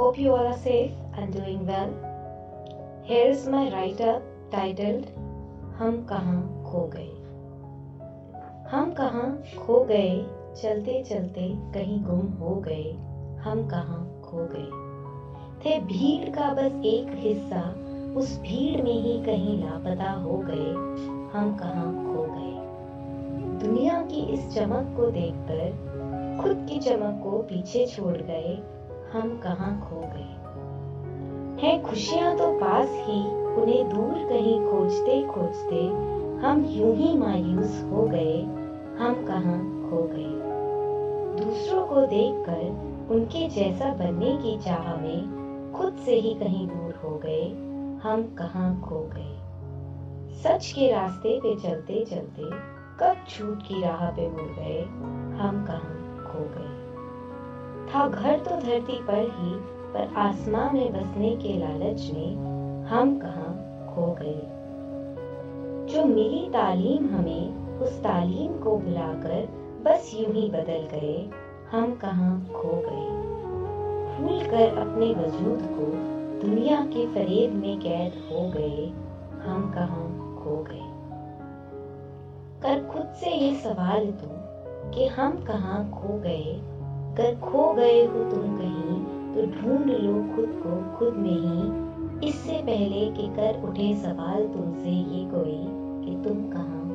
Hope you all are safe and doing well. Here is my write up titled हम कहाँ खो गए हम कहाँ खो गए चलते चलते कहीं गुम हो गए। हम कहाँ खो गए। थे भीड़ का बस एक हिस्सा, उस भीड़ में ही कहीं लापता हो गए। हम कहाँ खो गए। दुनिया की इस चमक को देखकर, खुद की चमक को पीछे छोड़ गए। हम कहाँ खो गए। हैं खुशियाँ तो पास ही, उन्हें दूर कहीं खोजते खोजते हम यूँ ही मायूस हो गए, हम कहाँ खो गए। दूसरों को देखकर, उनके जैसा बनने की चाह में खुद से ही कहीं दूर हो गए, हम कहाँ खो गए। सच के रास्ते पे चलते चलते कब झूठ की राह पे मुड़ गए, हम कहाँ खो गए। था घर तो धरती पर ही, पर आसमां में बसने के लालच में हम कहा खो गए। जो मिली तालीम हमें, उस तालीम को भुलाकर बस यूँ ही बदल गए, हम कहा खो गए। भूल कर अपने वजूद को दुनिया के फरेब में कैद हो गए, हम कहा खो गए। कर खुद से ये सवाल तो कि हम कहाँ खो गए अगर खो गए हो तुम कहीं तो ढूंढ लो खुद को खुद में ही। इससे पहले कि कर उठे सवाल तुमसे ये कोई कि तुम कहाँ